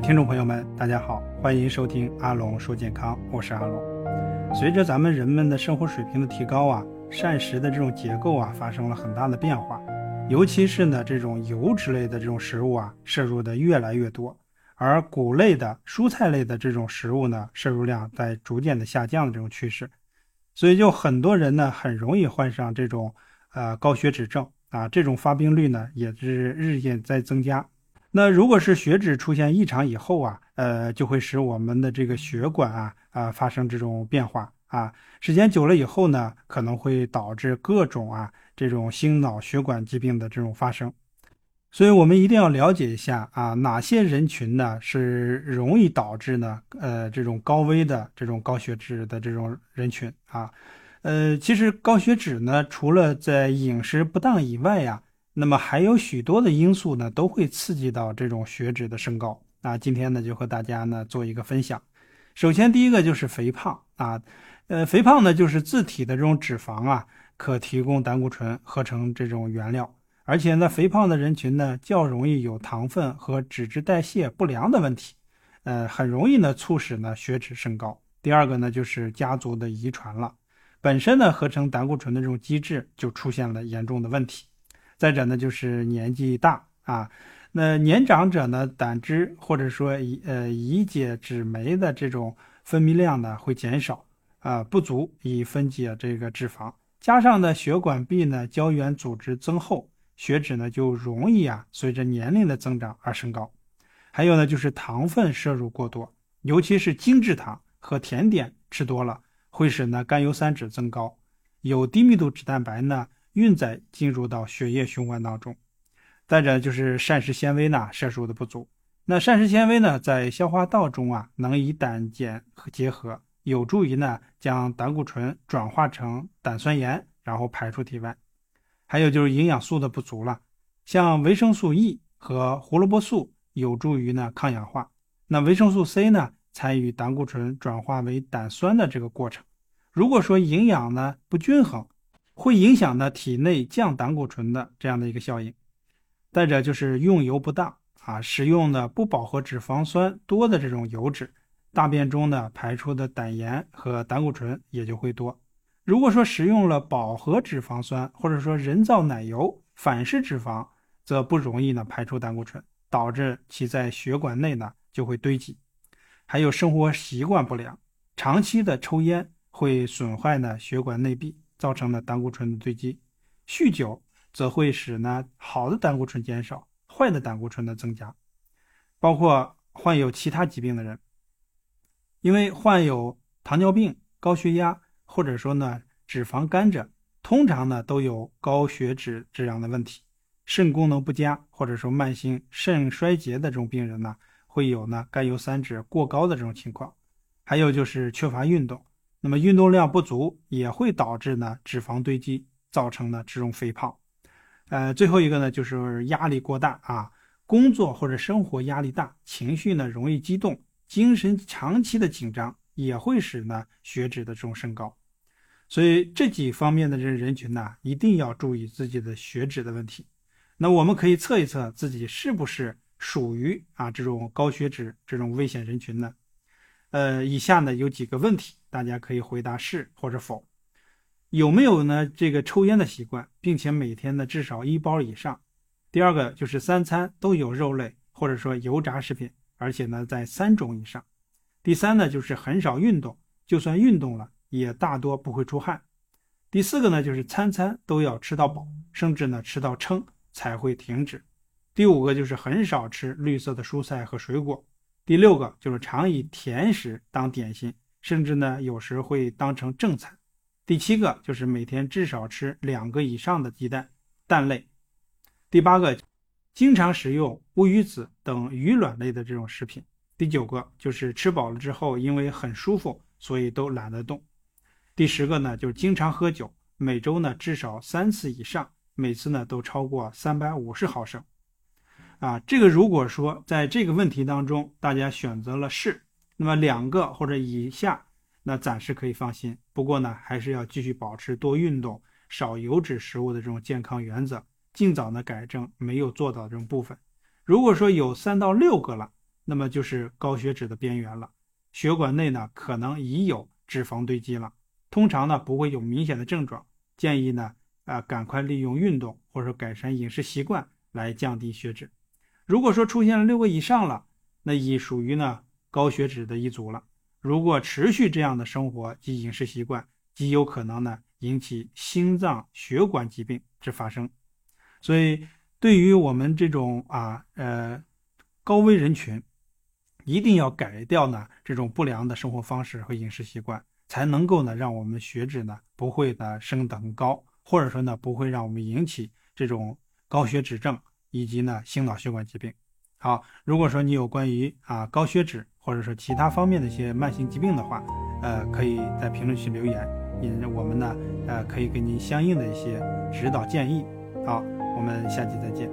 听众朋友们，大家好，欢迎收听阿龙说健康，我是阿龙。随着咱们人们的生活水平的提高啊，膳食的这种结构啊发生了很大的变化，尤其是呢这种油脂类的这种食物啊摄入的越来越多，而谷类的、蔬菜类的这种食物呢摄入量在逐渐的下降的这种趋势，所以就很多人呢很容易患上这种呃高血脂症啊，这种发病率呢也是日渐在增加。那如果是血脂出现异常以后啊，呃，就会使我们的这个血管啊啊发生这种变化啊，时间久了以后呢，可能会导致各种啊这种心脑血管疾病的这种发生，所以我们一定要了解一下啊，哪些人群呢是容易导致呢呃这种高危的这种高血脂的这种人群啊，呃，其实高血脂呢，除了在饮食不当以外呀。那么还有许多的因素呢，都会刺激到这种血脂的升高。那今天呢，就和大家呢做一个分享。首先，第一个就是肥胖啊，呃，肥胖呢就是自体的这种脂肪啊，可提供胆固醇合成这种原料，而且呢，肥胖的人群呢较容易有糖分和脂质代谢不良的问题，呃，很容易呢促使呢血脂升高。第二个呢就是家族的遗传了，本身呢合成胆固醇的这种机制就出现了严重的问题。再者呢，就是年纪大啊，那年长者呢，胆汁或者说乙呃乙解脂酶的这种分泌量呢会减少啊，不足以分解这个脂肪，加上呢血管壁呢胶原组织增厚，血脂呢就容易啊随着年龄的增长而升高。还有呢，就是糖分摄入过多，尤其是精制糖和甜点吃多了，会使呢甘油三酯增高，有低密度脂蛋白呢。运载进入到血液循环当中，再者就是膳食纤维呢摄入的不足。那膳食纤维呢在消化道中啊能与胆碱结合，有助于呢将胆固醇转化成胆酸盐，然后排出体外。还有就是营养素的不足了，像维生素 E 和胡萝卜素有助于呢抗氧化，那维生素 C 呢参与胆固醇转化为胆酸的这个过程。如果说营养呢不均衡，会影响呢体内降胆固醇的这样的一个效应，再者就是用油不当啊，使用的不饱和脂肪酸多的这种油脂，大便中呢排出的胆盐和胆固醇也就会多。如果说使用了饱和脂肪酸或者说人造奶油反式脂肪，则不容易呢排出胆固醇，导致其在血管内呢就会堆积。还有生活习惯不良，长期的抽烟会损坏呢血管内壁。造成了胆固醇的堆积，酗酒则会使呢好的胆固醇减少，坏的胆固醇的增加。包括患有其他疾病的人，因为患有糖尿病、高血压或者说呢脂肪肝者，通常呢都有高血脂这样的问题。肾功能不佳或者说慢性肾衰竭的这种病人呢，会有呢甘油三酯过高的这种情况。还有就是缺乏运动。那么运动量不足也会导致呢脂肪堆积，造成呢这种肥胖。呃，最后一个呢就是压力过大啊，工作或者生活压力大，情绪呢容易激动，精神长期的紧张也会使呢血脂的这种升高。所以这几方面的这人群呢，一定要注意自己的血脂的问题。那我们可以测一测自己是不是属于啊这种高血脂这种危险人群呢？呃，以下呢有几个问题。大家可以回答是或者否，有没有呢？这个抽烟的习惯，并且每天呢至少一包以上。第二个就是三餐都有肉类或者说油炸食品，而且呢在三种以上。第三呢就是很少运动，就算运动了也大多不会出汗。第四个呢就是餐餐都要吃到饱，甚至呢吃到撑才会停止。第五个就是很少吃绿色的蔬菜和水果。第六个就是常以甜食当点心。甚至呢，有时会当成正餐。第七个就是每天至少吃两个以上的鸡蛋、蛋类。第八个，经常食用乌鱼子等鱼卵类的这种食品。第九个就是吃饱了之后，因为很舒服，所以都懒得动。第十个呢，就是经常喝酒，每周呢至少三次以上，每次呢都超过三百五十毫升。啊，这个如果说在这个问题当中，大家选择了是。那么两个或者以下，那暂时可以放心。不过呢，还是要继续保持多运动、少油脂食物的这种健康原则，尽早呢改正没有做到这种部分。如果说有三到六个了，那么就是高血脂的边缘了。血管内呢可能已有脂肪堆积了，通常呢不会有明显的症状。建议呢啊赶快利用运动或者改善饮食习惯来降低血脂。如果说出现了六个以上了，那已属于呢高血脂的一组了。如果持续这样的生活及饮食习惯，极有可能呢引起心脏血管疾病之发生。所以，对于我们这种啊呃高危人群，一定要改掉呢这种不良的生活方式和饮食习惯，才能够呢让我们血脂呢不会呢升得很高，或者说呢不会让我们引起这种高血脂症以及呢心脑血管疾病。好，如果说你有关于啊高血脂或者说其他方面的一些慢性疾病的话，呃，可以在评论区留言，也我们呢呃可以给您相应的一些指导建议。好，我们下期再见。